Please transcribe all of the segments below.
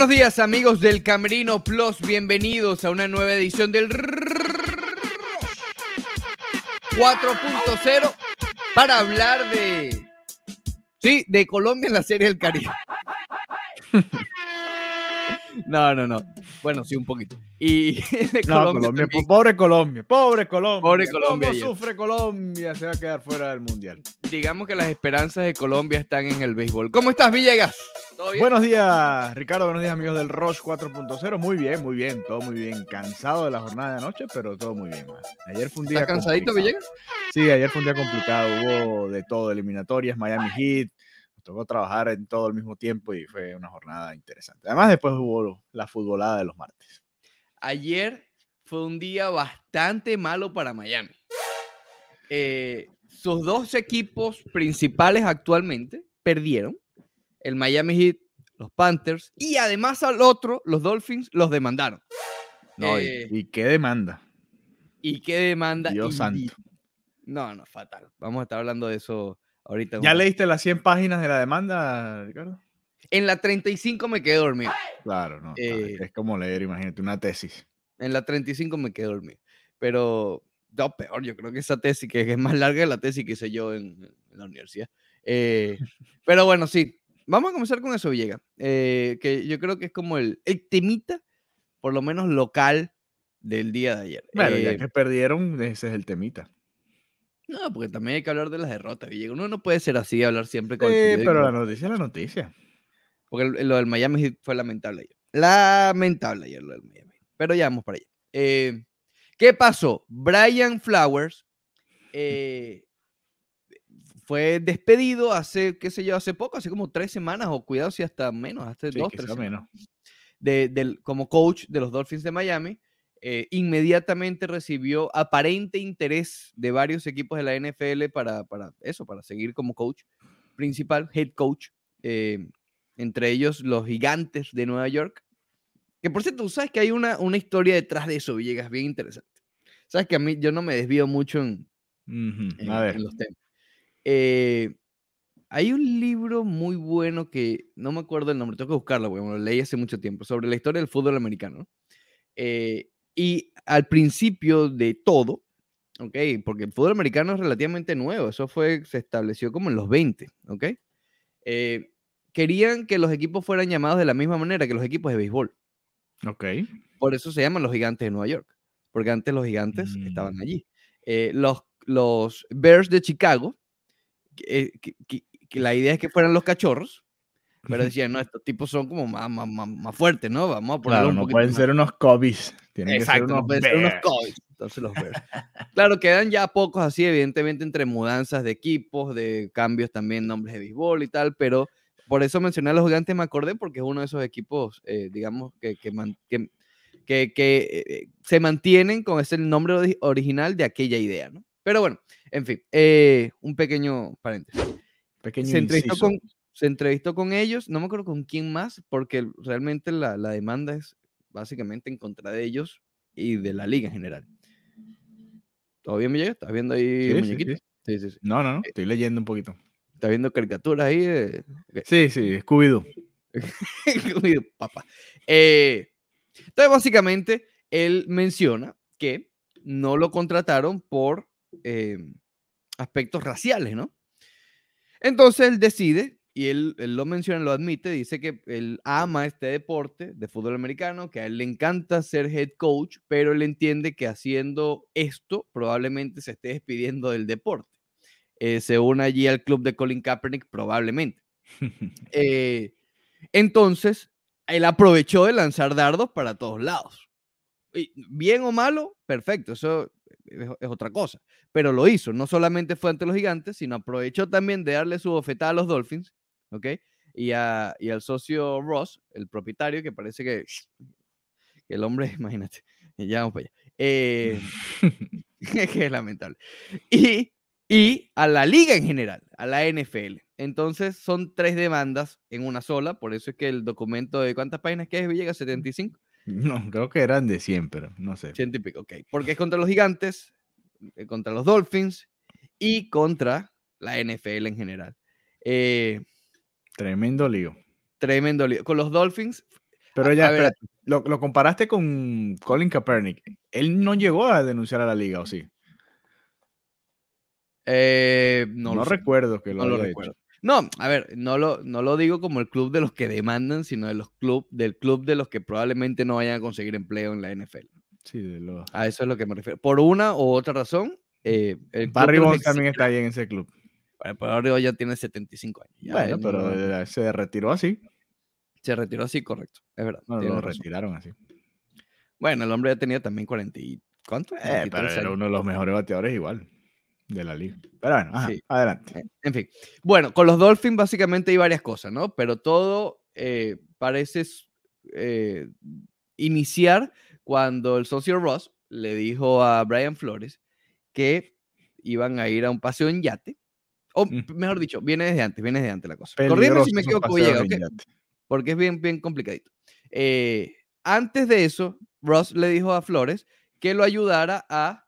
Buenos días amigos del Camerino Plus, bienvenidos a una nueva edición del 4.0 para hablar de, sí, de Colombia en la Serie del Caribe. No, no, no. Bueno, sí, un poquito. Y de Colombia, pobre Colombia, pobre Colombia. Pobre Colombia. ¿Cómo sufre Colombia? Se va a quedar fuera del mundial. Digamos que las esperanzas de Colombia están en el béisbol. ¿Cómo estás, Villegas? Buenos días, Ricardo. Buenos días, amigos del Rush 4.0. Muy bien, muy bien, todo muy bien. Cansado de la jornada de anoche, pero todo muy bien. Ayer fue un día. ¿Estás cansadito, Villegas? Sí, ayer fue un día complicado. Hubo de todo: eliminatorias, Miami Heat, tocó trabajar en todo al mismo tiempo y fue una jornada interesante. Además, después hubo la futbolada de los martes. Ayer fue un día bastante malo para Miami. Eh, sus dos equipos principales actualmente perdieron. El Miami Heat, los Panthers y además al otro, los Dolphins, los demandaron. No, y, eh, qué demanda. Y qué demanda. Dios santo. no, no, fatal. Vamos a estar hablando de eso ¿Ya leíste las 100 páginas de la demanda, Ricardo? En la 35 me quedé dormido. Claro, no. Eh, es como leer, imagínate, una tesis. En la 35 me quedé dormido. Pero, no, peor, yo creo que esa tesis, que es más larga que la tesis que hice yo en, la universidad. Eh, pero bueno, sí. Vamos a comenzar con eso, Villega. Eh, que yo creo que es como el, el temita, por lo menos local, del día de ayer. Bueno, ya que perdieron, ese es el temita. No, porque también hay que hablar de las derrotas, Villegas. Uno no puede ser así, hablar siempre con Sí, pero la noticia es la noticia. Porque lo del Miami fue lamentable ayer. Lamentable ayer lo del Miami. Pero ya vamos para allá. Eh, ¿Qué pasó? Brian Flowers eh, fue despedido hace, qué sé yo, hace poco, hace como tres semanas, o cuidado si hasta menos, hace dos, tres semanas. De, como coach de los Dolphins de Miami. Eh, inmediatamente recibió aparente interés de varios equipos de la NFL para, para eso, para seguir como coach principal, head coach, eh, entre ellos los gigantes de Nueva York. Que por cierto, tú sabes que hay una, una historia detrás de eso, Villegas, bien interesante. Sabes que a mí yo no me desvío mucho en, los temas. Eh, hay un libro muy bueno que no me acuerdo el nombre, tengo que buscarlo, porque lo leí hace mucho tiempo, sobre la historia del fútbol americano. Eh, y al principio de todo, ¿ok? Porque el fútbol americano es relativamente nuevo, eso fue, se estableció como en los 20, ¿ok? Eh, querían que los equipos fueran llamados de la misma manera que los equipos de béisbol. Ok. Por eso se llaman los gigantes de Nueva York, porque antes los gigantes estaban Mm. allí. Eh, los, los Bears de Chicago, que, que- que la idea es que fueran los cachorros, pero decían, no, estos tipos son como más, más, más, más fuertes, ¿no? Vamos a ponerlo Claro, un no pueden más- ser unos Cobis. Tienen Exacto, que ser no unos, pueden ser unos Bears. Cowboys. Entonces los Bears. claro, quedan ya pocos así, evidentemente, entre mudanzas de equipos, de cambios también, nombres de béisbol y tal, pero por eso mencioné a los gigantes, me acordé, porque es uno de esos equipos, eh, digamos, que, que, man- que, que- que, eh, se mantienen con ese nombre ori- original de aquella idea, ¿no? Pero bueno, en fin, eh, un pequeño paréntesis. Pequeño Se entrevistó, con, se entrevistó con ellos, no me acuerdo con quién más, porque realmente la, la demanda es básicamente en contra de ellos y de la liga en general. ¿Todo bien, Miguel? ¿Estás viendo ahí Sí, sí, muñequitos? sí. No, no, no. Estoy leyendo un poquito. ¿Estás viendo caricaturas ahí? de-. Sí, sí, Scooby-Doo. Comido papa. Eh, entonces, básicamente, él menciona que no lo contrataron por eh, aspectos raciales, ¿no? Entonces él decide, y él, él lo menciona, lo admite, dice que él ama este deporte de fútbol americano, que a él le encanta ser head coach, pero él entiende que haciendo esto probablemente se esté despidiendo del deporte. Eh, se une allí al club de Colin Kaepernick, probablemente. Eh, entonces, él aprovechó de lanzar dardos para todos lados. Y bien o malo, perfecto, eso es, es otra cosa. Pero lo hizo, no solamente fue ante los gigantes, sino aprovechó también de darle su bofetada a los Dolphins, ¿ok? Y, a- y al socio Ross, el propietario, que parece que, que el hombre, imagínate, ya vamos para allá. Eh, que es lamentable. Y, y a la liga en general, a la NFL. Entonces son tres demandas en una sola, por eso es que el documento de cuántas páginas que es, Villegas, 75, No, creo que eran de 100, pero no sé. ciento y pico, ok. Porque es contra los gigantes, eh, contra los Dolphins y contra la NFL en general. Eh, Tremendo lío. tremendo lío. Con los Dolphins, Pero ya, ver. espérate, lo, lo comparaste con Colin Kaepernick. Él no llegó a denunciar a la liga, ¿o sí? eh, No, no, lo sé. recuerdo que lo no lo haya recuerdo. hecho. No, a ver, no lo, no lo digo como el club de los que demandan, sino de los club, del club de los que probablemente no vayan a conseguir empleo en la NFL. Sí, de los... A eso es lo que me refiero. Por una u otra razón, eh, el Barry Bonds también está ahí en ese club. Bueno, pero ya tiene 75 años. ya bueno, pero no- eh, se retiró así. se retiró así, correcto. Es verdad. No, lo razón. retiraron así. Bueno, el hombre ya tenía también 40 y... ¿Cuánto? Eh, pero 43 era años. uno de los mejores bateadores igual de la liga. Pero bueno, ajá, Sí. adelante. Eh, En fin. Bueno, con los Dolphins básicamente hay varias cosas, ¿no? Pero todo eh, parece eh, iniciar cuando el socio Ross le dijo a Brian Flores que iban a ir a un paseo en yate. O Mm. mejor dicho, viene desde antes, viene desde antes la cosa. Corrígeme si me equivoco, llega, en ¿ok? yate. porque es bien, bien complicadito. Eh, antes de eso, Ross le dijo a Flores que lo ayudara a,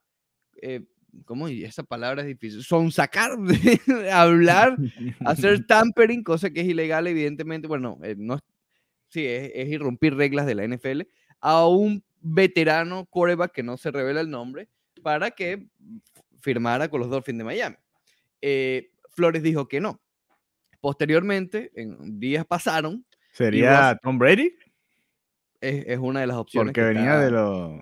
eh, ¿cómo? Esa palabra es difícil, sonsacar, hablar, hacer tampering, cosa que es ilegal, evidentemente, bueno, eh, no, sí, es, es irrumpir reglas de la NFL, a un veterano quarterback que no se revela el nombre, para que firmara con los Dolphins de Miami. Eh, Flores dijo que no. Posteriormente, en días pasaron, ¿Sería Tom Brady? es, es una de las opciones. Porque que venía está- de los,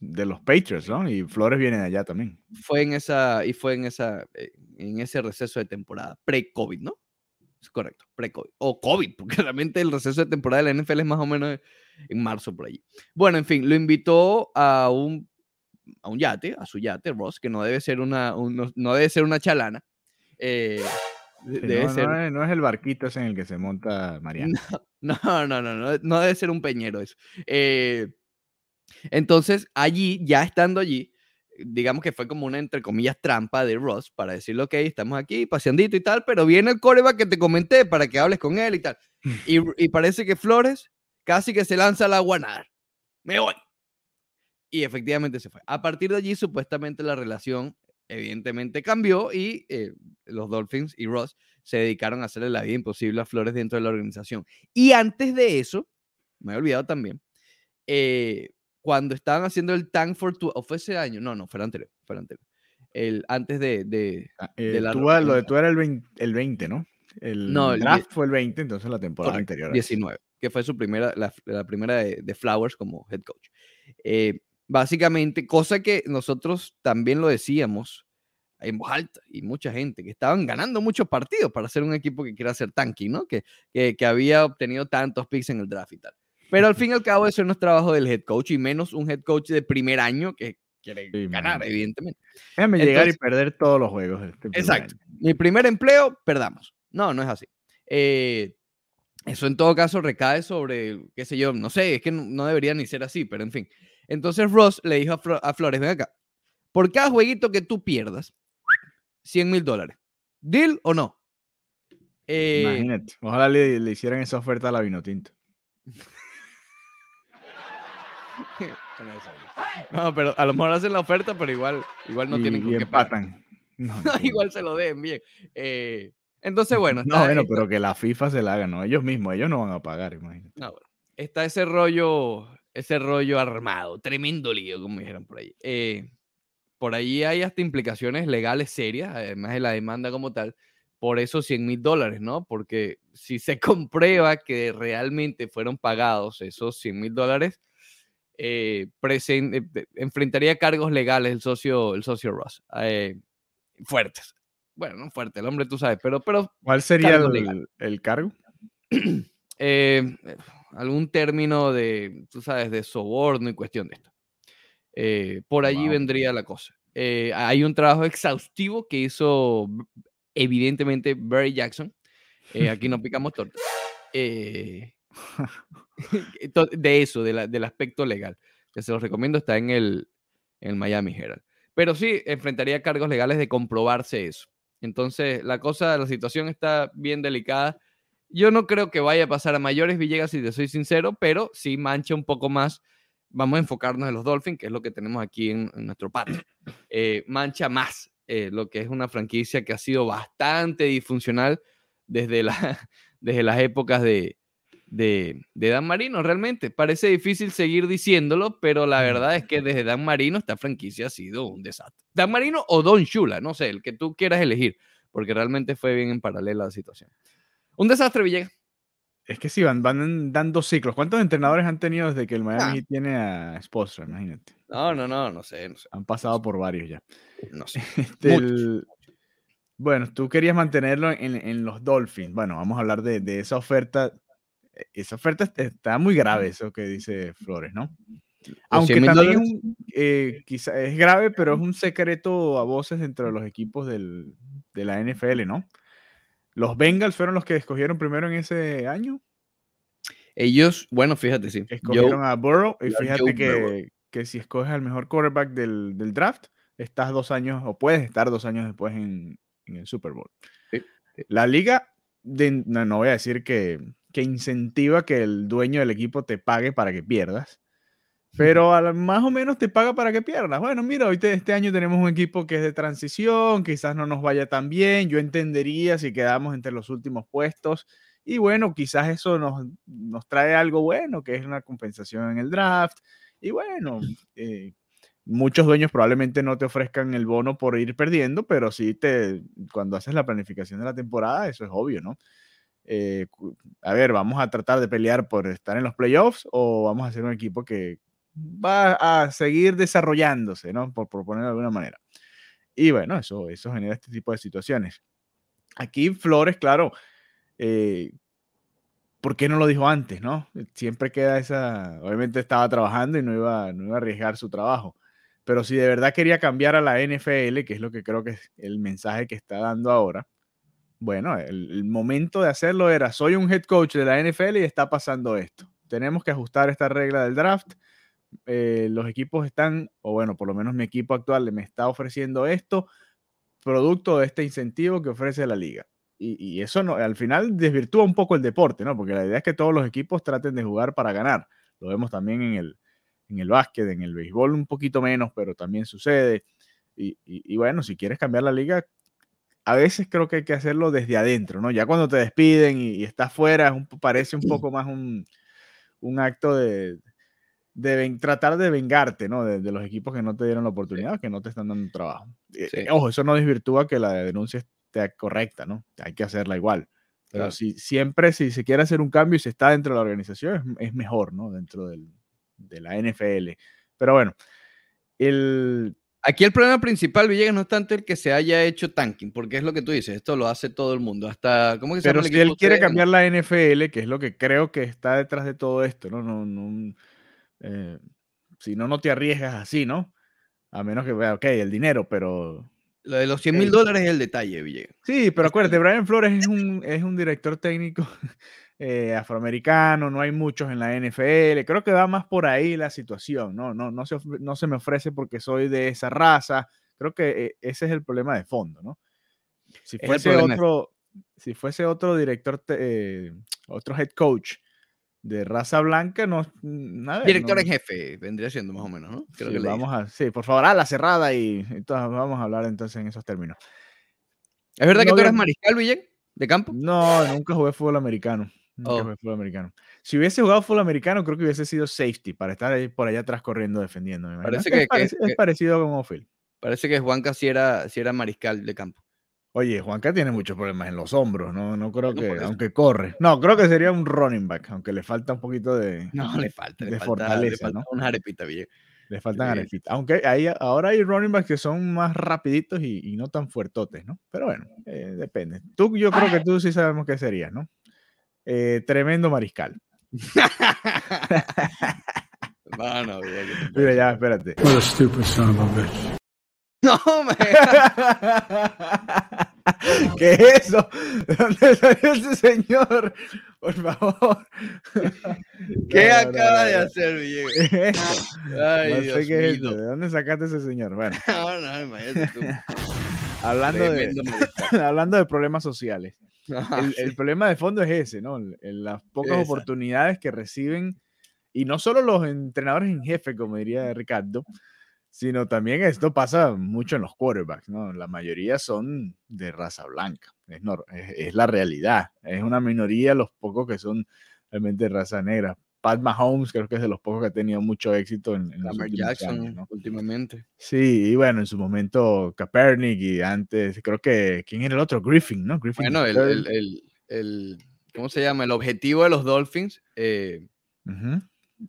de los Patriots, ¿no? Y Flores viene de allá también. fue en esa y fue en esa eh, en ese receso de temporada pre-COVID, ¿no? Es correcto, pre-COVID o COVID, porque realmente el receso de temporada de la NFL es más o menos en marzo por allí. Bueno, en fin, lo invitó a un a un yate, a su yate, Ross, que no debe ser una un- no, no debe ser una chalana. Eh, Sí, debe no, ser no es, no es el barquito ese en el que se monta Mariana. No, no, no, no, no debe ser un peñero eso. Eh, entonces, allí, ya estando allí, digamos que fue como una, entre comillas, trampa de Ross para decirle, ok, estamos aquí, paseandito y tal, pero viene el coreback que te comenté para que hables con él y tal. Y, y parece que Flores casi que se lanza al agua a nadar. Me voy. Y efectivamente se fue. A partir de allí, supuestamente la relación evidentemente cambió y eh, los Dolphins y Ross se dedicaron a hacerle la vida imposible a Flores dentro de la organización. Y antes de eso, me he olvidado también, eh, cuando estaban haciendo el Tank for Two, o fue ese año, no, no, fue el anterior, fue el anterior. El, antes de, de Ah, de eh, la tú, lo de tú era el 20, el 20, ¿no? El No, el draft fue el 20, entonces la temporada correcto, anterior. a esa. 19, que fue su primera, la, la primera de, de Flowers como head coach. Eh, básicamente, cosa que nosotros también lo decíamos en voz alta y mucha gente, que estaban ganando muchos partidos para ser un equipo que quiera hacer tanking, ¿no? Que, que, que había obtenido tantos picks en el draft y tal. Pero al fin y al cabo eso no es trabajo del head coach y menos un head coach de primer año que quiere Sí, ganar, evidentemente. Déjame llegar y perder todos los juegos. este Exacto. año. Mi primer empleo, perdamos. No, no es así. Eh, eso en todo caso recae sobre, qué sé yo, no sé, es que no, no debería ni ser así, pero en fin. Entonces Ross le dijo a, Flo- a Flores, ven acá, por cada jueguito que tú pierdas, 100 mil dólares. ¿Deal o no? Eh, Imagínate. Ojalá le, le hicieran esa oferta a la Vinotinto. no, pero a lo mejor hacen la oferta, pero igual, igual no y, tienen con qué. No, igual se lo den bien. Eh, entonces, bueno, no, bueno, pero que la FIFA se la haga, ¿no? Ellos mismos, ellos no van a pagar, imagínate. No, bueno, está ese rollo, ese rollo armado, tremendo lío, como dijeron por ahí. Eh, por ahí hay hasta implicaciones legales serias, además de la demanda como tal, por esos 100 mil dólares, ¿no? Porque si se comprueba que realmente fueron pagados esos 100 mil dólares, eh, eh, enfrentaría cargos legales el socio, el socio Ross. eh, fuertes. Bueno, no fuerte, el hombre tú sabes, pero, pero ¿Cuál sería Cargo el, el cargo? eh, algún término de, tú sabes, de soborno y cuestión de esto. Eh, por allí Wow. vendría la cosa. Eh, hay un trabajo exhaustivo que hizo evidentemente Barry Jackson. Eh, aquí no picamos torta. Eh, to- de eso, de la- del aspecto legal. Que se los recomiendo, está en el, en el Miami Herald. Pero sí, enfrentaría cargos legales de comprobarse eso. Entonces, la cosa, la situación está bien delicada. Yo no creo que vaya a pasar a mayores, Villegas, si te soy sincero, pero sí mancha un poco más. Vamos a enfocarnos en los Dolphins, que es lo que tenemos aquí en, en nuestro patio. Eh, mancha más eh, lo que es una franquicia que ha sido bastante disfuncional desde, la, desde las épocas de, de, de, Dan Marino, realmente. Parece difícil seguir diciéndolo, pero la verdad es que desde Dan Marino esta franquicia ha sido un desastre. Dan Marino o Don Shula, no sé, el que tú quieras elegir, porque realmente fue bien en paralela la situación. Un desastre, Villegas. Es que sí, van, van dando ciclos. ¿Cuántos entrenadores han tenido desde que el Miami Ah. tiene a Spoelstra? Imagínate. No, no, no, no sé, no sé. Han pasado por varios ya. No sé. Este, el- bueno, tú querías mantenerlo en, en los Dolphins. Bueno, vamos a hablar de, de esa oferta. E- Esa oferta est- está muy grave, eso que dice Flores, ¿no? Aunque 100 mil también es, un- eh, quizá es grave, pero es un secreto a voces dentro de los equipos del- de la NFL, ¿no? Los Bengals fueron los que escogieron primero en ese año. Ellos, bueno, fíjate, sí. Escogieron a Burrow y fíjate Burrow. que, que si escoges al mejor quarterback del, del draft, estás dos años o puedes estar dos años después en, en el Super Bowl. Sí, sí. La liga, de- no, no voy a decir que, que incentiva que el dueño del equipo te pague para que pierdas, pero a la- más o menos te paga para que pierdas. Bueno, mira, hoy te- este año tenemos un equipo que es de transición, quizás no nos vaya tan bien, yo entendería si quedamos entre los últimos puestos. Y bueno, quizás eso nos, nos trae algo bueno, que es una compensación en el draft. Y bueno, eh, muchos dueños probablemente no te ofrezcan el bono por ir perdiendo, pero sí te, cuando haces la planificación de la temporada, eso es obvio, ¿no? Eh, a ver, vamos a tratar de pelear por estar en los playoffs o vamos a ser un equipo que va a seguir desarrollándose, ¿no? Por proponer de alguna manera. Y bueno, eso, eso genera este tipo de situaciones. Aquí Flores, claro, eh, ¿por qué no lo dijo antes, no? Siempre queda esa, obviamente estaba trabajando y no iba, no iba a arriesgar su trabajo, pero si de verdad quería cambiar a la NFL, que es lo que creo que es el mensaje que está dando ahora, bueno, el momento de hacerlo era, soy un head coach de la NFL y está pasando esto. Tenemos que ajustar esta regla del draft. Eh, los equipos están, o bueno, por lo menos mi equipo actual me está ofreciendo esto, producto de este incentivo que ofrece la liga y, y eso no, al final desvirtúa un poco el deporte, ¿no? Porque la idea es que todos los equipos traten de jugar para ganar. Lo vemos también en el, en el básquet, en el béisbol un poquito menos, pero también sucede. Y, y- y bueno, si quieres cambiar la liga, a veces creo que hay que hacerlo desde adentro, ¿no? Ya cuando te despiden y, estás fuera, es un po- parece un poco más un, un acto de, de tratar de vengarte, ¿no? De, de los equipos que no te dieron la oportunidad, que no te están dando trabajo. Eh, Sí. Ojo, eso no desvirtúa que la denuncia esté correcta, ¿no? Hay que hacerla igual. Pero Claro. si siempre, si se quiere hacer un cambio y se está dentro de la organización, es, es mejor, ¿no? Dentro del- de la NFL. Pero bueno, el, Aquí el problema principal, Villegas, no es tanto el que se haya hecho tanking, porque es lo que tú dices, esto lo hace todo el mundo. Hasta, ¿cómo que se pero llama si él quiere cambiar la NFL, que es lo que creo que está detrás de todo esto, ¿no? no, no eh, si no, no te arriesgas así, ¿no? A menos que vea, ok, el dinero, pero Lo de los 100 mil dólares es el detalle, Villegas. Sí, pero acuérdate, Brian Flores es un, es un director técnico eh, afroamericano, no hay muchos en la NFL, creo que va más por ahí la situación, ¿no? No, no, se, no se me ofrece porque soy de esa raza, creo que eh, ese es el problema de fondo, ¿no? Si fuese otro, si fuese otro director, eh, otro head coach de raza blanca, no, nada. Director no- en jefe, vendría siendo más o menos, ¿no? Creo sí, que vamos a, sí, por favor, a la cerrada y entonces vamos a hablar entonces en esos términos. ¿Es verdad que tú eres mariscal, Villegas? ¿De campo? No, nunca jugué fútbol americano. Nunca Oh. jugué fútbol americano. Si hubiese jugado fútbol americano, creo que hubiese sido safety para estar ahí por allá atrás corriendo, defendiendo. Parece es, que- es que- parecido con Ophil. Parece que Juanca sí era, sí era mariscal de campo. Oye, Juanca tiene muchos problemas en los hombros, no, no creo que, aunque corre. No, creo que sería un running back, aunque le falta un poquito de, No, le falta, le de falta, le fortaleza, falta ¿no? una arepita, Villegas. le faltan Sí. arepitas. Aunque hay, ahora hay running backs que son más rapiditos y, y no tan fuertotes, ¿no? Pero bueno, eh, depende. Tú, yo creo que tú sí sabemos qué serías, ¿no? Eh, tremendo mariscal. No, no, Villegas. ¿qué te Mira, pasa? ya, espérate. What a stupid son of a bitch. No, me... ¿Qué es eso? ¿De dónde salió ese señor? Por favor. ¿Qué No, acaba no, de hacer, Villegas? ¿Qué es eso? Ay, no Dios sé qué es. ¿De dónde sacaste ese señor? Bueno, No, no, imagínate tú. hablando de, hablando de problemas sociales. El, sí. el problema de fondo es ese, ¿no? Las pocas Esa. oportunidades que reciben, y no solo los entrenadores en jefe, como diría Ricardo, sino también esto pasa mucho en los quarterbacks, ¿no? La mayoría son de raza blanca, es, nor- es, es la realidad, es una minoría los pocos que son realmente raza negra. Pat Mahomes creo que es de los pocos que ha tenido mucho éxito en, en los últimos Jackson años, ¿no? últimamente. Sí, y bueno, en su momento Kaepernick y antes, creo que, ¿quién era el otro? Griffin, ¿no? Griffin Bueno, el, el, el, el- ¿cómo se llama? El objetivo de los Dolphins, eh,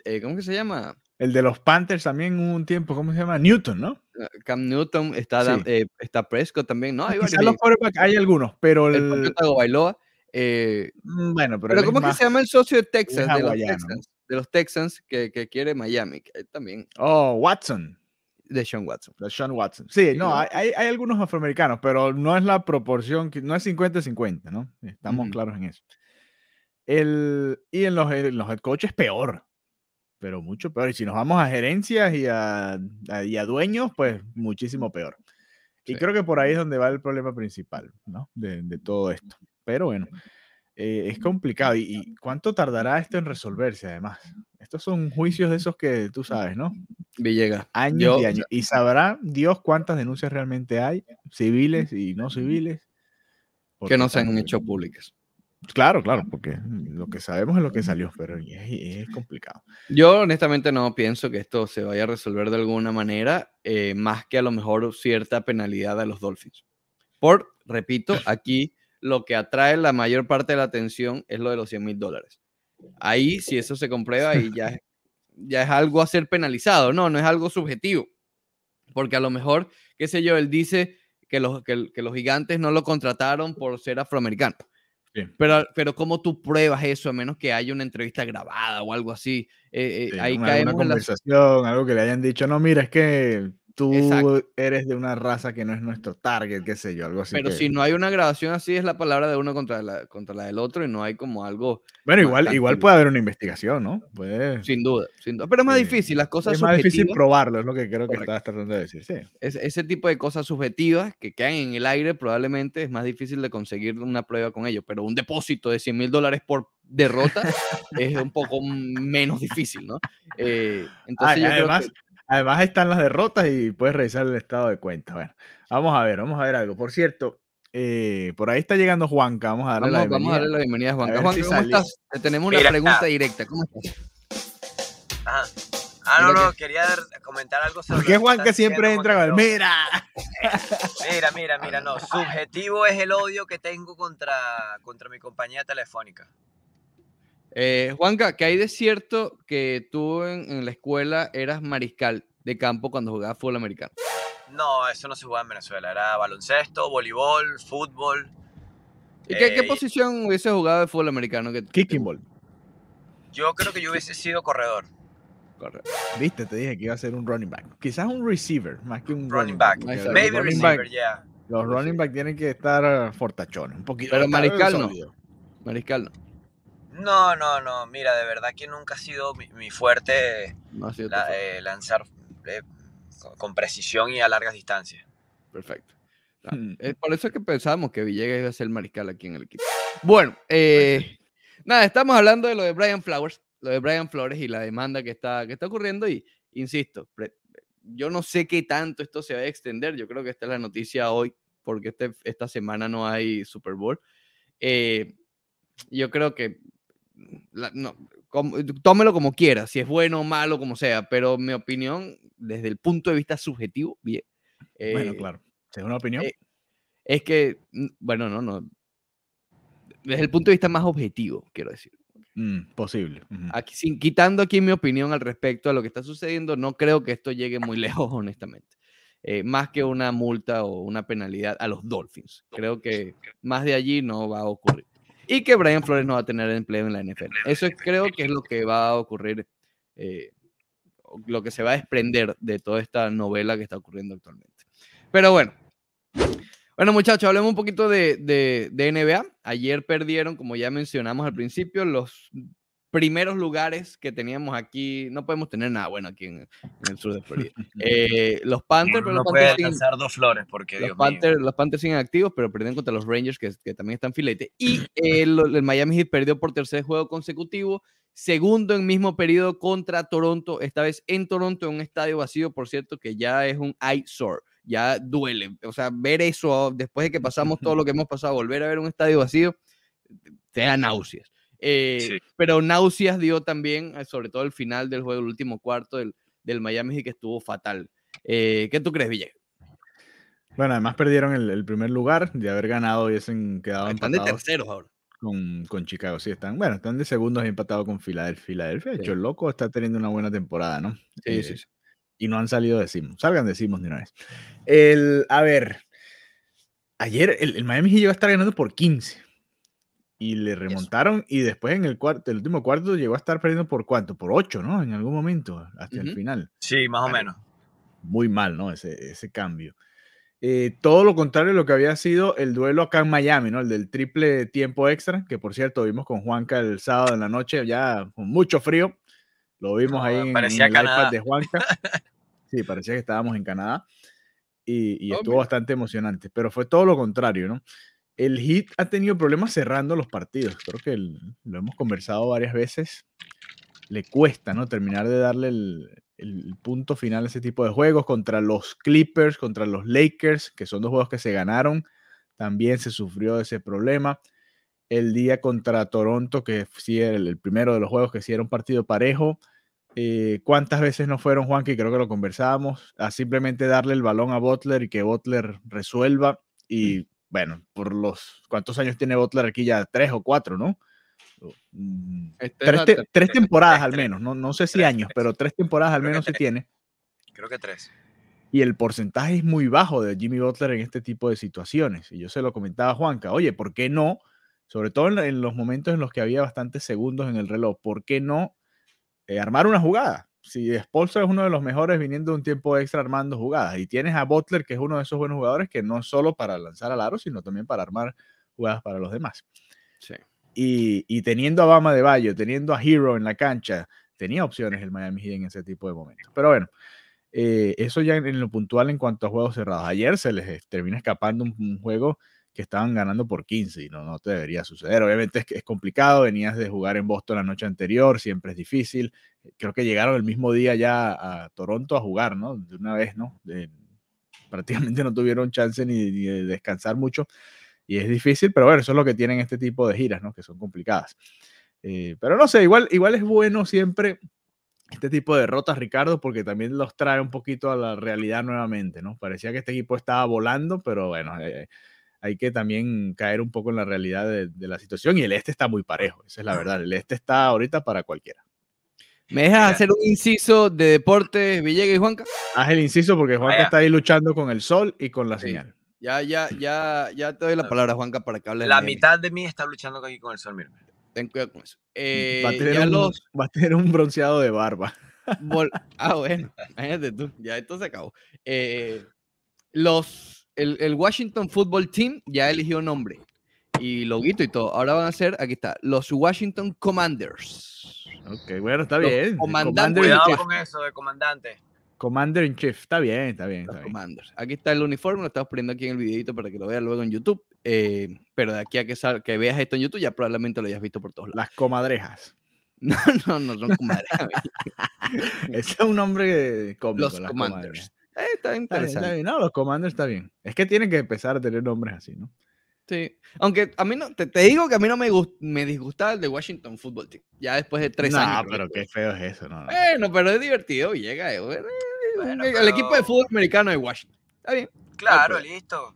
eh, ¿cómo que se llama? El de los Panthers también hubo un tiempo, ¿cómo se llama? Newton, ¿no? Ah, Cam Newton, está, Sí. eh, está Prescott también, ¿no? Hay Quizás varios. los y quarterbacks hay algunos, pero El Tagovailoa. eh, Mm, bueno, pero, pero ¿cómo que más- se llama el socio de Texas? De los. Texans, de los Texans que, que quiere Miami. que también Oh, Watson. de Sean Watson. de Sean Watson. Sí, Sí, no, ¿no? hay, hay- algunos afroamericanos, pero no es la proporción, que- no es 50-50, ¿no? Estamos claros en eso. El, y en los, en los head coaches peor, pero mucho peor. Y si nos vamos a gerencias y a, a- y a dueños, pues muchísimo peor. Y Sí. creo que por ahí es donde va el problema principal, ¿no? De, de todo esto. Pero bueno, eh, es complicado. ¿Y, y cuánto tardará esto en resolverse además? Estos son juicios de esos que tú sabes, ¿no? Villegas. años Yo- y años. Y sabrá Dios cuántas denuncias realmente hay, civiles y no civiles. que no se han hecho públicas. Claro, claro, porque lo que sabemos es lo que salió, pero es, es complicado. Yo honestamente no pienso que esto se vaya a resolver de alguna manera, eh, más que a lo mejor cierta penalidad a los Dolphins. Por, repito, aquí lo que atrae la mayor parte de la atención es lo de los 100 mil dólares. Ahí, si eso se comprueba, ahí ya, es- ya es algo a ser penalizado. No, no es algo subjetivo. Porque a lo mejor, qué sé yo, él dice que los, que, los gigantes no lo contrataron por ser afroamericano. Sí. Pero, pero ¿cómo tú pruebas eso a menos que haya una entrevista grabada o algo así? Eh, eh, Sí, ahí una, caemos una en la... conversación, algo que le hayan dicho, no, mira, es que tú Exacto. eres de una raza que no es nuestro target, qué sé yo, algo así. Pero que- si no hay una grabación así, es la palabra de uno contra la, contra la del otro y no hay como algo, Bueno, igual, igual puede haber una investigación, ¿no? Puede, sin duda, sin duda. Pero es más Sí. difícil, las cosas es más difícil probarlo, es lo que creo que Correcto. estabas tratando de decir. Sí. ese, ese tipo de cosas subjetivas que quedan en el aire, probablemente es más difícil de conseguir una prueba con ello. Pero un depósito de 100 mil dólares por derrota es un poco menos difícil, ¿no? Eh, entonces Ah, yo creo además, que- además están las derrotas y puedes revisar el estado de cuenta. Bueno, vamos a ver, vamos a ver algo. Por cierto, eh, por ahí está llegando Juanca, vamos a darle la Vamos, vamos a bienvenida. darle la bienvenida a Juanca. ver Juanca, si ¿cómo estás? Te tenemos una pregunta directa. ¿Cómo estás? Ajá. Ah, no, Mira no, quería comentar algo sobre. ¿Por qué que Juanca siempre entra con el mira? Mira, mira, mira, no. Subjetivo es el odio que tengo contra, contra mi compañía telefónica. Eh, Juanca, ¿qué hay de cierto que tú en, en la escuela eras mariscal de campo cuando jugabas fútbol americano? No, eso no se jugaba en Venezuela. Era baloncesto, voleibol, fútbol. ¿Y qué, qué Eh, posición hubiese jugado de fútbol americano? Que, Kicking ball. Yo creo que yo hubiese sido corredor. Viste, te dije que iba a ser un running back. Quizás un receiver, más que un Running back. Porque Maybe running receiver, back, yeah. los running back tienen que estar fortachones, un poquito. Pero mariscal no. Mariscal no. No, no, no. Mira, de verdad que nunca ha sido mi, mi fuerte No ha sido la- eh, lanzar eh, con, con precisión y a largas distancias. Perfecto. Ah, Mm. Es por eso que pensábamos que Villegas iba a ser mariscal aquí en el equipo. Bueno, eh, nada, estamos hablando de lo de Brian Flowers, lo de Brian Flores y la demanda que está, que está ocurriendo. Y insisto, yo no sé qué tanto esto se va a extender. Yo creo que esta es la noticia hoy, porque este, esta semana no hay Super Bowl. Eh, yo creo que la- no, como- tómelo como quiera, si es bueno o malo, como sea, pero mi opinión, desde el punto de vista subjetivo, bien. Bueno, eh, claro. ¿Es una opinión? eh, es que, bueno, no, no. Desde el punto de vista más objetivo, quiero decir. Mm, posible. Aquí, sin, quitando aquí mi opinión al respecto a lo que está sucediendo, no creo que esto llegue muy lejos, honestamente. Eh, más que una multa o una penalidad a los Dolphins. Creo que más de allí no va a ocurrir. Y que Brian Flores no va a tener empleo en la NFL. Eso es- creo que es lo que va a ocurrir, eh, lo que se va a desprender de toda esta novela que está ocurriendo actualmente. Pero bueno. Bueno, muchachos, hablemos un poquito de, de- de NBA. Ayer perdieron, como ya mencionamos al principio, los primeros lugares que teníamos aquí. No podemos tener nada bueno aquí en, en el sur de Florida. Eh, los Panthers, no los puede alcanzar dos flores porque, los. Panthers, los Panthers siguen activos, pero perdieron contra los Rangers, que, que también están filete. Y el, el Miami Heat perdió por tercer juego consecutivo. Segundo en mismo periodo contra Toronto, esta vez en Toronto, en un estadio vacío, por cierto, que ya es un eyesore, ya duele. O sea, ver eso después de que pasamos todo lo que hemos pasado, volver a ver un estadio vacío, te da náuseas. Eh, Sí. Pero náuseas dio también, eh, sobre todo el final del juego, el último cuarto del, del Miami que estuvo fatal. Eh, ¿Qué tú crees, Villegas? Bueno, además perdieron el, el primer lugar de haber ganado hubiesen quedado Están de empatados terceros ahora. con, con Chicago. Sí, están, bueno, están de segundos y empatados con Filadelfia. Filadelfia, de Sí. hecho, el loco está teniendo una buena temporada, ¿no? Sí, Eh, sí, sí. Y no han salido de Simons. Salgan de Simons de una vez. El, a ver, ayer el, el Miami Heat llegó a estar ganando por 15. Y le remontaron y después en el cuarto, el último cuarto llegó a estar perdiendo por cuánto? Por 8, ¿no? En algún momento, hasta el Ujú. final. Sí, más o menos. Muy mal, ¿no? Ese, ese cambio. Eh, todo lo contrario de lo que había sido el duelo acá en Miami, ¿no? El del triple tiempo extra, que por cierto vimos con Juanca el sábado en la noche, ya con mucho frío. Lo vimos No, ahí en, en el iPad de Juanca. Sí, parecía que estábamos en Canadá. Y, y Oh, estuvo bastante emocionante, pero fue todo lo contrario, ¿no? El Heat ha tenido problemas cerrando los partidos. Creo que el- lo hemos conversado varias veces. Le cuesta, ¿no? Terminar de darle el, el punto final a ese tipo de juegos contra los Clippers, contra los Lakers, que son dos juegos que se ganaron. También se sufrió de ese problema. El día contra Toronto, que sí era el, el primero de los juegos que sí era un partido parejo. Eh, ¿Cuántas veces no fueron, Juan, que creo que lo conversábamos, a simplemente darle el balón a Butler y que Butler resuelva? Y bueno, por los, ¿cuántos años tiene Butler aquí ya? Tres o cuatro, ¿no? Mm, Esta es Tres, te- temporadas tres, al menos, no, no sé si Tres, años, pero tres temporadas al menos se tiene. Creo que tres. Y el porcentaje es muy bajo de Jimmy Butler en este tipo de situaciones. Y yo se lo comentaba a Juanca, oye, ¿por qué no? Sobre todo en, en los momentos en los que había bastantes segundos en el reloj, ¿por qué no eh, armar una jugada? Si Spolstra es uno de los mejores viniendo un tiempo extra armando jugadas, y tienes a Butler, que es uno de esos buenos jugadores que no solo para lanzar al aro, sino también para armar jugadas para los demás. Sí. Y, y teniendo a Bama de Bayo, teniendo a Hero en la cancha, tenía opciones el Miami Heat en ese tipo de momentos. Pero bueno, eh, eso ya en, en lo puntual en cuanto a juegos cerrados. Ayer se les eh, termina escapando un, un juego que estaban ganando por 15 y no, no te debería suceder. Obviamente es, es complicado, venías de jugar en Boston la noche anterior, siempre es difícil. Creo que llegaron el mismo día ya a Toronto a jugar, ¿no? De una vez, ¿no? De- prácticamente no tuvieron chance ni, ni de descansar mucho y es difícil, pero bueno, eso es lo que tienen este tipo de giras, ¿no? Que son complicadas. Eh, pero no sé, igual, igual es bueno siempre este tipo de derrotas, Ricardo, porque también los trae un poquito a la realidad nuevamente, ¿no? Parecía que este equipo estaba volando, pero bueno, eh, hay que también caer un poco en la realidad de, de la situación y el este está muy parejo, esa es la verdad, el este está ahorita para cualquiera. ¿Me dejas Mira. hacer un inciso de deportes, Villegas y Juanca? Haz el inciso porque Juanca Vaya. está ahí luchando con el sol y con la Sí. señal. Ya, ya, ya, ya te doy la palabra, Juanca, para que hables. La de mitad de mí está luchando aquí con el sol, mira. Ten cuidado con eso. Eh, va, a tener ya un, los va a tener un bronceado de barba. Ah, bueno, imagínate tú, ya esto se acabó. Eh, los, el, el Washington Football Team ya eligió nombre y loguito y todo. Ahora van a ser, aquí está, los Washington Commanders. Ok, bueno, está Los bien. comandantes Cuidado con eso de comandante. Commander in Chief. Está bien, está bien. Está bien. Commanders. Aquí está el uniforme, lo estamos poniendo aquí en el videito para que lo veas luego en YouTube. eh, pero de aquí a que, sal- que veas esto en YouTube, ya probablemente lo hayas visto por todos lados. Las comadrejas. No, no, no son comadres. Ese es un nombre cómico. Los las Commanders. comadrejas. Eh, está Está bien, está interesante. bien. No, los Commanders está bien. Es que tienen que empezar a tener nombres así, ¿no? Sí. Aunque a mí no, te, te digo que a mí no me, gust- me disgustaba el de Washington Football Team. Ya después de tres no, años. creo pero qué feo es eso. No, no. Bueno, pero es divertido y llega. eh, bueno, Bueno, el pero- equipo de fútbol americano de Washington. Está bien. Claro, pero- listo.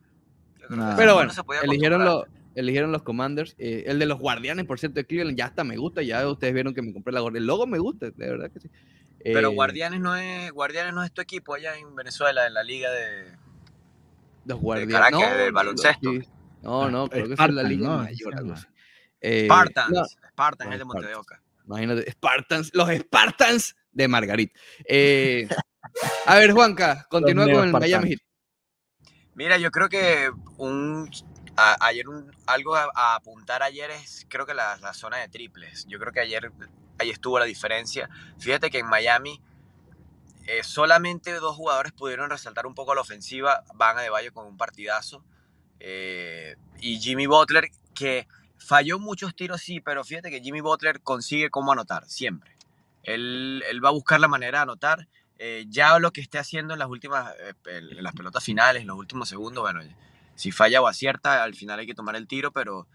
Pero bueno, se eligieron, los eligieron los Commanders. eh, el de los Guardianes, por cierto, de Cleveland, ya hasta me gusta. Ya ustedes vieron que me compré la gorra. El logo me gusta, de verdad que sí. Pero Eh, Guardianes no es Guardianes no es tu equipo allá en Venezuela, en la liga de... Los Guardianes. Caracas, del no, baloncesto. sí. No, no, Ah, creo que es la Liga ¿no? Mayor. Así. Eh, Spartans. no, Spartans es de Monte de Oca. Imagínate, Spartans, los Spartans de Margarit. Eh, a ver, Juanca, continúa con el. Miami Heat. Mira, yo creo que un a- ayer un, algo a, a apuntar ayer es creo que la, la zona de triples. Yo creo que ayer ahí estuvo la diferencia. Fíjate que en Miami eh, solamente dos jugadores pudieron resaltar un poco la ofensiva. Van a de Bayo con un partidazo. eh, y Jimmy Butler, que falló muchos tiros, sí, pero fíjate que Jimmy Butler consigue cómo anotar, siempre. Él, él va a buscar la manera de anotar. Eh, ya lo que esté haciendo en las últimas, en las pelotas finales, en los últimos segundos, bueno, si falla o acierta, al final hay que tomar el tiro, pero,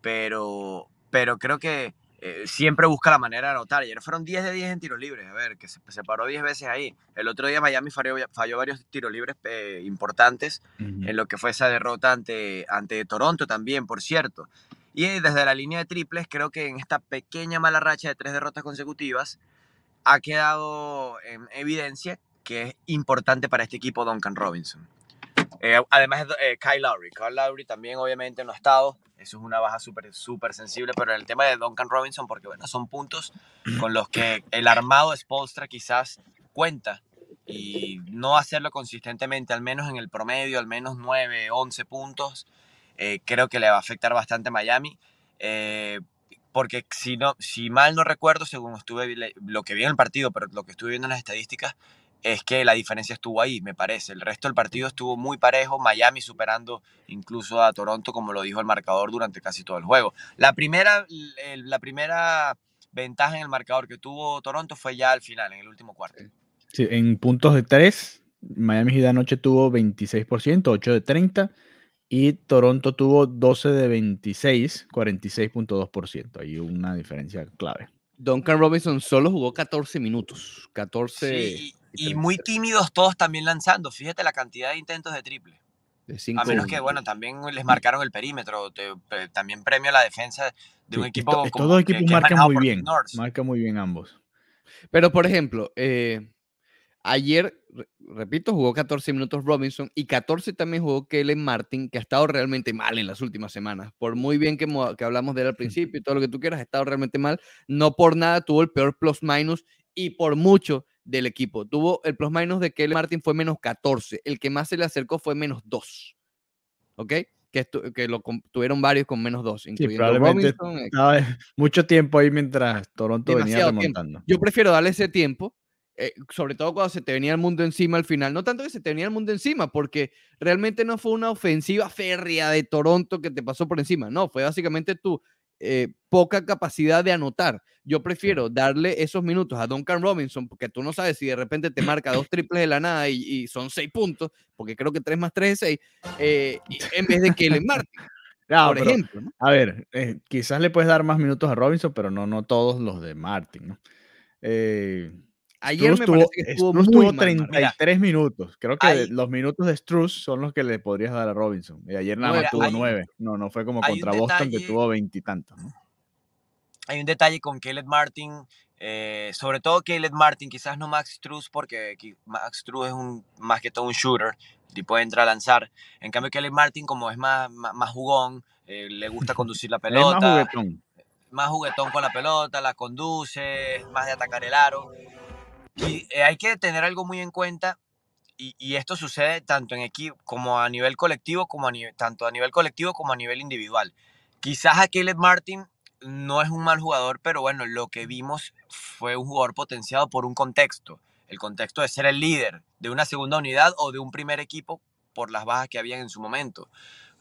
pero, pero creo que eh, siempre busca la manera de anotar. Ayer fueron 10 de 10 en tiros libres, a ver, que se, se paró 10 veces ahí. El otro día Miami falló, falló varios tiros libres eh, importantes en lo que fue esa derrota ante, ante Toronto también, por cierto. Y desde la línea de triples, creo que en esta pequeña mala racha de tres derrotas consecutivas, ha quedado en evidencia que es importante para este equipo Duncan Robinson. Eh, además, eh, Kyle Lowry. Kyle Lowry también obviamente no ha estado. Eso es una baja súper súper sensible, pero el tema de Duncan Robinson, porque bueno, son puntos con los que el armado de Spolstra quizás cuenta y no hacerlo consistentemente, al menos en el promedio, al menos 9, 11 puntos, eh, creo que le va a afectar bastante a Miami. Porque si, no, si mal no recuerdo, según estuve lo que vi en el partido, pero lo que estuve viendo en las estadísticas, es que la diferencia estuvo ahí, me parece. El resto del partido estuvo muy parejo, Miami superando incluso a Toronto, como lo dijo el marcador durante casi todo el juego. La primera, la primera ventaja en el marcador que tuvo Toronto fue ya al final, en el último cuarto. Sí, en puntos de 3, Miami Heat anoche tuvo 26%, 8 de 30, y Toronto tuvo 12 de 26, 46.2%. Hay una diferencia clave. Duncan Robinson solo jugó 14 minutos. 14 Sí, y muy 36. tímidos todos también lanzando. Fíjate la cantidad de intentos de triple. de A cinco menos que, bueno, también les marcaron el perímetro. te- también premio a la defensa de un Sí, equipo esto- como estos dos que- equipos que marcan manejado muy bien. Marcan muy bien ambos. Pero, por ejemplo, eh, ayer, re- repito, jugó 14 minutos Robinson y 14 también jugó Kellen Martin, que ha estado realmente mal en las últimas semanas. Por muy bien que, que hablamos de él al principio y todo lo que tú quieras, ha estado realmente mal. No por nada tuvo el peor plus minus y por mucho del equipo. Tuvo el plus minus de Kellen Martin fue menos 14. El que más se le acercó fue menos 2. ¿Ok? Que, que lo tuvieron varios con menos 2, incluyendo probablemente Robinson, eh, mucho tiempo ahí mientras Toronto venía tiempo. remontando. Yo prefiero darle ese tiempo, eh, sobre todo cuando se te venía el mundo encima al final. No tanto que se te venía el mundo encima, porque realmente no fue una ofensiva férrea de Toronto que te pasó por encima. No, fue básicamente tu eh, poca capacidad de anotar. Yo prefiero darle esos minutos a Duncan Robinson, porque tú no sabes si de repente te marca dos triples de la nada y, y son seis puntos, porque creo que tres más tres es seis, eh, en vez de Kellen Martin, por pero, ejemplo. ¿no? A ver, eh, quizás le puedes dar más minutos a Robinson, pero no, no todos los de Martin, ¿no? Eh, Ayer me tuvo, parece que estuvo Strus muy tuvo mal, Martin. 33 minutos. Creo que los minutos de Struz son los que le podrías dar a Robinson. Y ayer nada más tuvo hay un- 9. No, no fue como contra Boston que tuvo veintitantos. ¿no? hay un detalle con Caleb Martin, eh, sobre todo Caleb Martin, quizás no Max Struz, porque Max Struz es un, más que todo un shooter, tipo entra a lanzar. En cambio, Caleb Martin, como es más, más, más jugón, eh, le gusta conducir la Es más pelota, juguetón. más juguetón con la pelota, la conduce, más de atacar el aro. Eh, hay que tener algo muy en cuenta, y, y esto sucede tanto en equipo como a nivel colectivo, como a nivel, tanto a nivel colectivo como a nivel individual. Quizás a Caleb Martin no es un mal jugador, pero bueno, lo que vimos fue un jugador potenciado por un contexto. El contexto de ser el líder de una segunda unidad o de un primer equipo por las bajas que habían en su momento,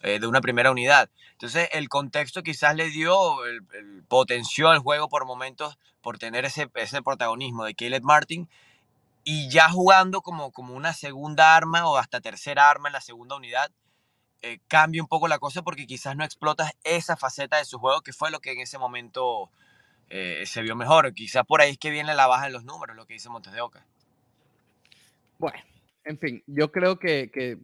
eh, de una primera unidad. Entonces, el contexto quizás le dio, el, el potenció el juego por momentos por tener ese, ese protagonismo de Caleb Martin y ya jugando como, como una segunda arma o hasta tercera arma en la segunda unidad, eh, cambia un poco la cosa porque quizás no explotas esa faceta de su juego que fue lo que en ese momento eh, se vio mejor. Quizás por ahí es que viene la baja en los números, lo que dice Montes de Oca. Bueno, en fin, yo creo que, que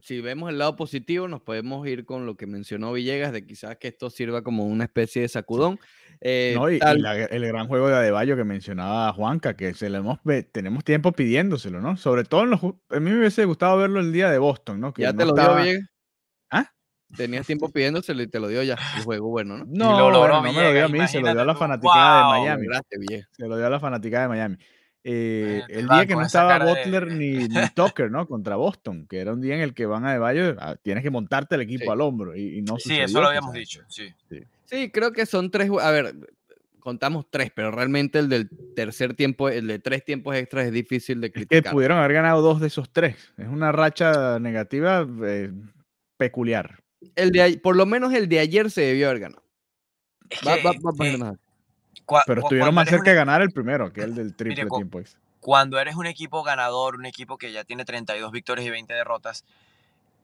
si vemos el lado positivo, nos podemos ir con lo que mencionó Villegas, de quizás que esto sirva como una especie de sacudón. Eh, No, y, y tal- la- el gran juego de Adebayo que mencionaba Juanca, que se le hemos, tenemos tiempo pidiéndoselo, ¿no? Sobre todo en los... A mí me hubiese gustado verlo el día de Boston, ¿no? Que ya no te lo estaba- dio Villegas. ¿Ah? Tenías tiempo pidiéndoselo y te lo dio ya el juego, bueno, ¿no? No, lo logró bueno, no me lo dio a mí, se lo dio a la fanaticada Wow. de Lo Miami. Villegas. Se lo dio a la fanaticada de Miami. Eh, el día que no estaba de- Butler ni, ni Tucker, ¿no? Contra Boston, que era un día en el que van a Adebayo, ah, tienes que montarte el equipo Sí. al hombro y, y no Sí, sucedió, eso lo habíamos dicho, sí. Sí, creo que son tres. A ver, contamos tres, pero realmente el del tercer tiempo, el de tres tiempos extras es difícil de Es que criticar. pudieron haber ganado dos de esos tres. Es una racha negativa eh, peculiar. El de, por lo menos el de ayer se debió haber ganado. Es Va, va- va Pero estuvieron más cerca de ganar el primero, que el del triple tiempo extra. cuando eres un equipo ganador, un equipo que ya tiene 32 victorias y 20 derrotas,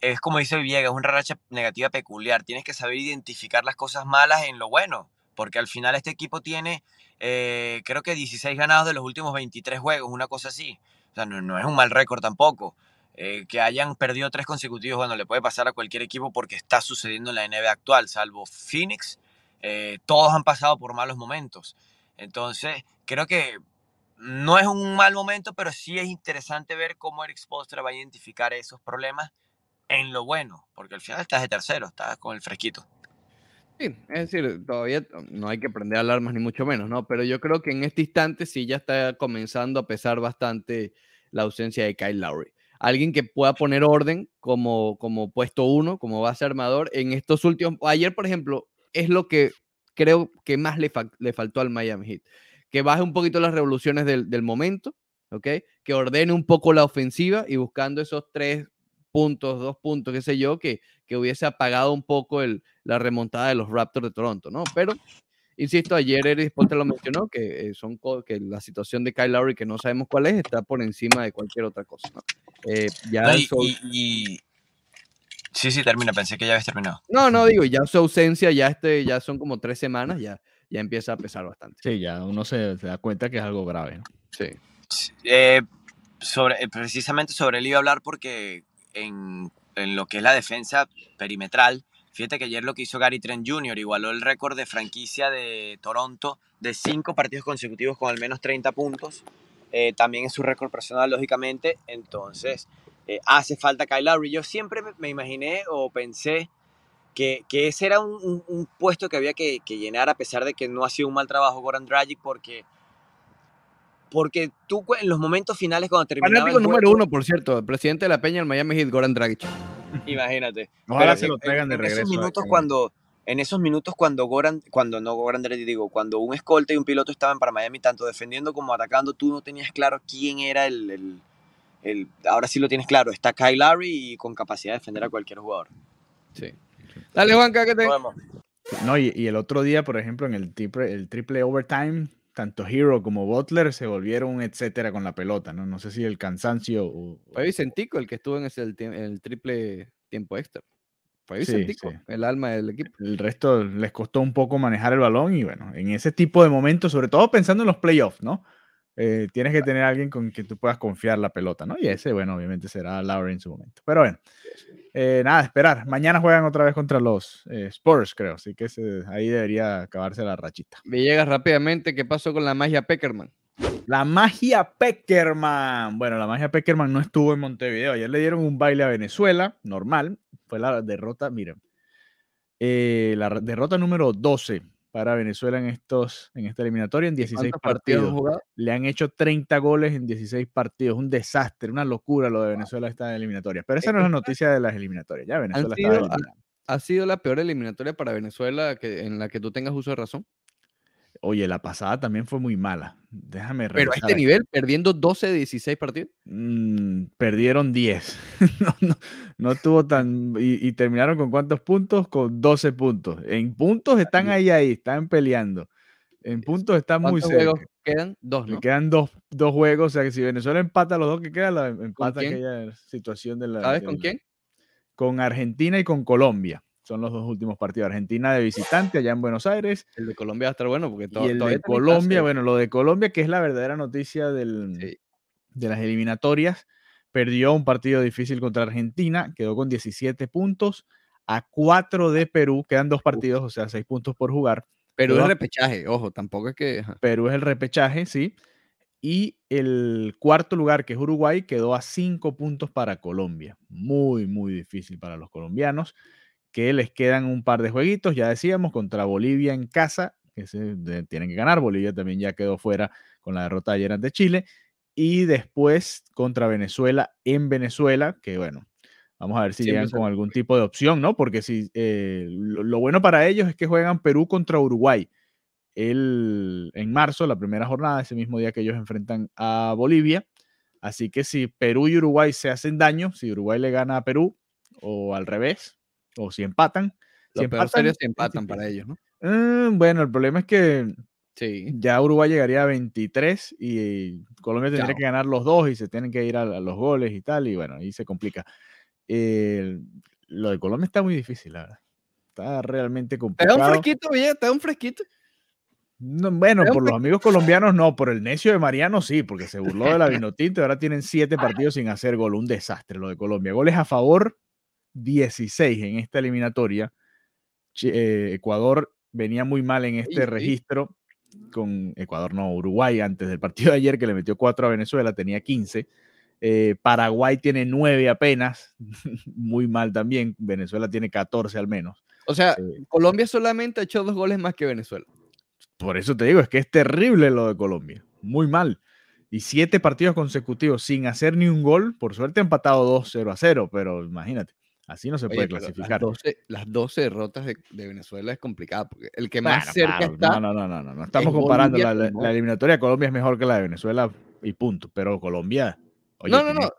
es como dice Villegas, es una racha negativa peculiar. Tienes que saber identificar las cosas malas en lo bueno, porque al final este equipo tiene, eh, creo que 16 ganados de los últimos 23 juegos, una cosa así. O sea, no, no es un mal récord tampoco. Eh, que hayan perdido tres consecutivos, bueno, le puede pasar a cualquier equipo porque está sucediendo en la NBA actual, salvo Phoenix, eh, todos han pasado por malos momentos. Entonces, creo que no es un mal momento, pero sí es interesante ver cómo Eric Spoelstra va a identificar esos problemas en lo bueno, porque al final estás de tercero, estás con el fresquito. Sí, es decir, todavía no hay que prender alarmas ni mucho menos, ¿no? Pero yo creo que en este instante sí ya está comenzando a pesar bastante la ausencia de Kyle Lowry. Alguien que pueda poner orden como, como puesto uno, como base armador en estos últimos. Ayer, por ejemplo, es lo que creo que más le, le faltó al Miami Heat. Que baje un poquito las revoluciones del, del momento, ¿ok? Que ordene un poco la ofensiva y buscando esos tres puntos, dos puntos, qué sé yo, que, que hubiese apagado un poco el, la remontada de los Raptors de Toronto, ¿no? Pero, insisto, ayer Eric Potter lo mencionó, que, eh, son, que la situación de Kyle Lowry, que no sabemos cuál es, está por encima de cualquier otra cosa, ¿no? Eh, ya no, y, y, y, Sí, sí, termina, pensé que ya habías terminado. No, no, digo, ya su ausencia, ya, este, ya son como tres semanas, ya, ya empieza a pesar bastante. Sí, ya uno se, se da cuenta que es algo grave, ¿no? Sí. Eh, sobre, precisamente sobre él iba a hablar porque en, en, lo que es la defensa perimetral. Fíjate que ayer lo que hizo Gary Trent Jr. igualó el récord de franquicia de Toronto de cinco partidos consecutivos con al menos 30 puntos. Eh, también es su récord personal, lógicamente. Entonces, eh, hace falta Kyle Lowry. Yo siempre me, imaginé o pensé que, que ese era un, un, un, puesto que había que, que, llenar a pesar de que no ha sido un mal trabajo Goran Dragic porque porque tú en los momentos finales cuando terminaba Fanático número uno, por cierto, el presidente de la Peña del Miami Heat, Goran Dragic. Imagínate. Ojalá se lo traigan de en regreso. Esos minutos cuando, en esos minutos cuando Goran, cuando no Goran Dragic, digo, cuando un escolta y un piloto estaban para Miami, tanto defendiendo como atacando, tú no tenías claro quién era el, el, el ahora sí lo tienes claro, está Kyle Lowry y con capacidad de defender a cualquier jugador. Sí. Dale, Juanca, que te... No, y, y, el otro día, por ejemplo, en el triple, el triple overtime, tanto Hero como Butler se volvieron etcétera con la pelota, ¿no? No sé si el cansancio o... Fue Vicentico el que estuvo en ese, el, el triple tiempo extra. Fue Vicentico, sí, sí. el alma del equipo. El resto les costó un poco manejar el balón y bueno, en ese tipo de momentos, sobre todo pensando en los playoffs, ¿no? Eh, tienes que tener a alguien con quien tú puedas confiar la pelota, ¿no? Y ese, bueno, obviamente será Lowry en su momento. Pero bueno, eh, nada, esperar. Mañana juegan otra vez contra los eh, Spurs, creo. Así que ahí debería acabarse la rachita. Villegas, rápidamente, ¿qué pasó con la magia Peckerman? La magia Peckerman. Bueno, la magia Peckerman no estuvo en Montevideo. Ayer le dieron un baile a Venezuela, normal. Fue la derrota, miren. La derrota número 12 para Venezuela en, estos, en esta eliminatoria en 16 partidos. partidos Le han hecho 30 goles en 16 partidos. Un desastre, una locura lo de Venezuela esta eliminatoria. Pero esa no es la noticia de las eliminatorias. Ya Venezuela sido, ha, ha, sido la peor eliminatoria para Venezuela que, en la que tú tengas uso de razón. Oye, la pasada también fue muy mala. Déjame Pero a este aquí. nivel, perdiendo 12 de 16 partidos. Mm, perdieron 10. no, no, no, tuvo tan. Y, y, terminaron con cuántos puntos? Con 12 puntos. En puntos están ahí, ahí, están peleando. En puntos están muy cerca. juegos quedan? Dos, ¿no? Quedan dos, dos, juegos. O sea que si Venezuela empata los dos que quedan, la empata aquella situación de la. ¿Sabes de con la, quién? Con Argentina y con Colombia son los dos últimos partidos. Argentina de visitante allá en Buenos Aires. El de Colombia va a estar bueno porque todo, y el de Colombia, bueno, lo de Colombia, que es la verdadera noticia del, sí. de las eliminatorias, perdió un partido difícil contra Argentina, quedó con 17 puntos a 4 de Perú, quedan dos partidos, o sea, 6 puntos por jugar. Perú es repechaje, ojo, tampoco es que... Perú es el repechaje, sí. Y el cuarto lugar, que es Uruguay, quedó a 5 puntos para Colombia. Muy, muy difícil para los colombianos que les quedan un par de jueguitos, ya decíamos, contra Bolivia en casa, que se de, tienen que ganar, Bolivia también ya quedó fuera con la derrota ayer ante Chile, y después contra Venezuela en Venezuela, que bueno, vamos a ver si llegan con algún tipo de opción, ¿no? Porque si eh, lo, lo, bueno para ellos es que juegan Perú contra Uruguay el, en marzo, la primera jornada, ese mismo día que ellos enfrentan a Bolivia. Así que si Perú y Uruguay se hacen daño, si Uruguay le gana a Perú o al revés, o si empatan. Si empatan, series se empatan para ellos, ¿no? Uh, bueno, el problema es que sí. ya Uruguay llegaría a 23 y Colombia tendría Chao. que ganar los dos y se tienen que ir a, a, los goles y tal, y bueno, ahí se complica. Eh, lo de Colombia está muy difícil, la verdad. Está realmente complicado. Te da un fresquito, te da un fresquito. No, bueno, por los amigos colombianos no, por el necio de Mariano sí, porque se burló de la Vinotinto y ahora tienen siete partidos sin hacer gol. Un desastre lo de Colombia. Goles a favor, 16 en esta eliminatoria. Eh, Ecuador venía muy mal en este sí. registro con Ecuador, no, Uruguay antes del partido de ayer que le metió 4 a Venezuela, tenía 15. Eh, Paraguay tiene 9 apenas, muy mal también. Venezuela tiene 14 al menos. O sea, Eh, Colombia solamente ha hecho dos goles más que Venezuela. Por eso te digo, es que es terrible lo de Colombia. Muy mal. Y siete partidos consecutivos sin hacer ni un gol. Por suerte empatado 2-0 a 0, pero imagínate, así no se Oye, puede clasificar. Las 12, las 12 derrotas de, de Venezuela es complicado porque el que más cerca claro, está. no, no, no, no, no, no. Estamos es comparando. La, eliminatoria de Colombia es mejor que la de Venezuela y punto. Pero Colombia. oye, No, no, no.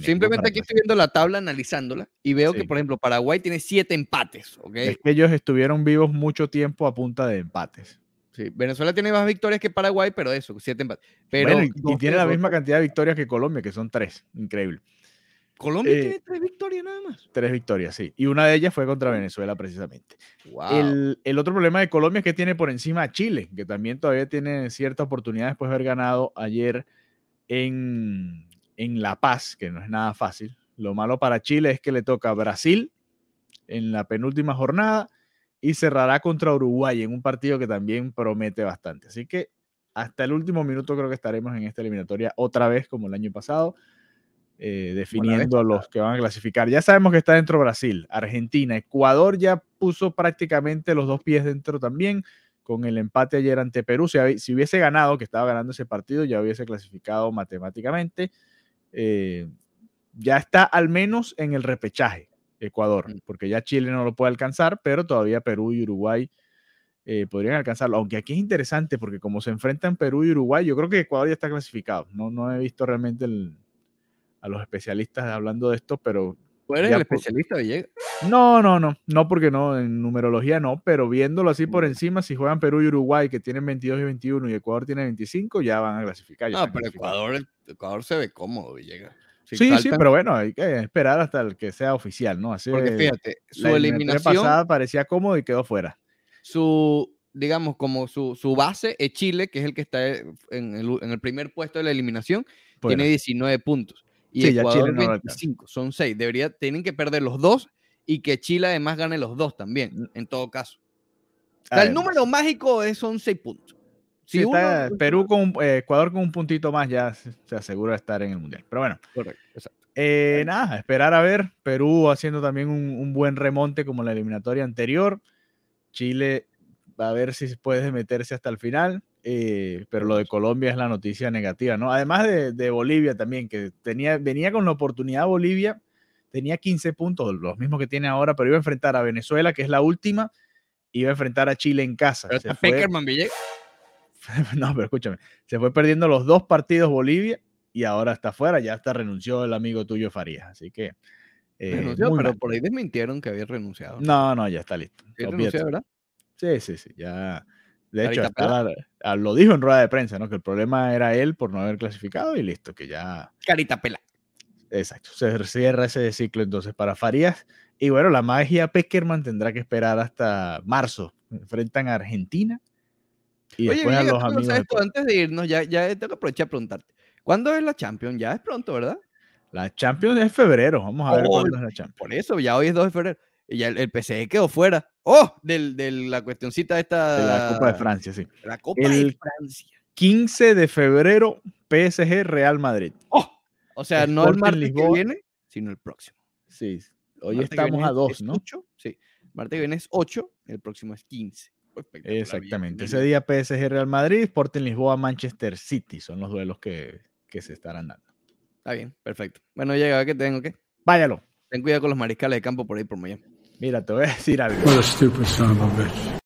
Simplemente aquí estoy viendo la tabla analizándola y veo que, por ejemplo, Paraguay tiene siete empates. ¿ok? Es que ellos estuvieron vivos mucho tiempo a punta de empates. Sí, Venezuela tiene más victorias que Paraguay, pero eso, siete empates. Pero Bueno, y- y, tiene la misma cantidad de victorias que Colombia, que son tres. Increíble. Colombia eh, tiene tres victorias nada más. Tres victorias, sí. Y una de ellas fue contra Venezuela, precisamente. Wow. El, el otro problema de Colombia es que tiene por encima a Chile, que también todavía tiene cierta oportunidad después de haber ganado ayer en, en La Paz, que no es nada fácil. Lo malo para Chile es que le toca a Brasil en la penúltima jornada y cerrará contra Uruguay en un partido que también promete bastante. Así que hasta el último minuto creo que estaremos en esta eliminatoria otra vez como el año pasado, eh, definiendo a los que van a clasificar. Ya sabemos que está dentro Brasil, Argentina, Ecuador ya puso prácticamente los dos pies dentro también con el empate ayer ante Perú. Si, hubiese ganado, que estaba ganando ese partido, ya hubiese clasificado matemáticamente. Eh, ya está al menos en el repechaje Ecuador, Mm. porque ya Chile no lo puede alcanzar, pero todavía Perú y Uruguay eh, podrían alcanzarlo. Aunque aquí es interesante porque como se enfrentan Perú y Uruguay, yo creo que Ecuador ya está clasificado. No, no he visto realmente el- a los especialistas hablando de esto, pero Tú eres el por- especialista, Villegas. no, no, no, no porque no, en numerología no, pero viéndolo así por encima, si juegan Perú y Uruguay que tienen 22 y 21 y Ecuador tiene 25, ya van a clasificar. ya No, están pero. Ecuador, Ecuador se ve cómodo, Villegas. Si Sí, sí, pero bueno, hay que esperar hasta el que sea oficial, ¿no? Así Porque fíjate, su la eliminación, pasada parecía cómodo y quedó fuera. su, digamos, como su, su base es Chile, que es el que está en el, en el primer puesto de la eliminación, fuera. tiene 19 puntos. Y Sí, Ecuador Chile no lo alcanza. 25, son 6. Debería, tienen que perder los dos y que Chile además gane los dos también, en todo caso. O sea, el número mágico es, son 6 puntos. Sí, Si está uno- Perú con eh, Ecuador con un puntito más ya se, se asegura de estar en el mundial. Pero bueno, Correcto, exacto. eh, nada, esperar a ver. Perú haciendo también un, un buen remonte como la eliminatoria anterior. Chile va a ver si puede meterse hasta el final. Eh, pero lo de Colombia es la noticia negativa, ¿no? Además de, de Bolivia también, que tenía, venía con la oportunidad Bolivia, tenía 15 puntos, los mismos que tiene ahora, pero iba a enfrentar a Venezuela, que es la última, iba a enfrentar a Chile en casa. Pero está Peckerman, Villegas. no, pero escúchame, se fue perdiendo los dos partidos Bolivia y ahora está fuera, ya hasta renunció el amigo tuyo Farías, así que... eh, Renunció, pero mal. por ahí desmintieron que había renunciado. No, no, ya está listo. Sí, renunció, ¿verdad? Sí, sí, sí, ya... De hecho, hasta la- ah, lo dijo en rueda de prensa, ¿no? Que el problema era él por no haber clasificado y listo, que ya... Carita pela. Exacto, se cierra ese ciclo entonces para Farías. Y bueno, la magia Peckerman tendrá que esperar hasta marzo. Enfrentan a Argentina y Oye, después a Villegas, los amigos. sabes de antes de irnos, ya, ya tengo que aprovechar a preguntarte. ¿Cuándo es la Champions? Ya es pronto, ¿verdad? La Champions es febrero, vamos a ver Oh, cuándo es la Champions. Por eso, ya hoy es 2 de febrero. Y ya el, el PSG quedó fuera. ¡Oh! Del, de la cuestioncita esta. De la Copa de Francia, sí. La Copa de Francia. 15 de febrero, PSG Real Madrid. ¡Oh! O sea, no el martes Lisboa. que viene, sino el próximo. Sí, hoy Martes estamos a es- 2, es ¿no? 8, sí. Martes que viene es 8, el próximo es 15. Espectacular, Exactamente. Ese día PSG Real Madrid, Sporting Lisboa, Manchester City son los duelos que, que se estarán dando. Está bien, perfecto. Bueno, llega, que tengo que. Váyalo. Ten cuidado con los mariscales de campo por ahí por Miami. Mira, te voy a decir algo. What a stupid son of a bitch.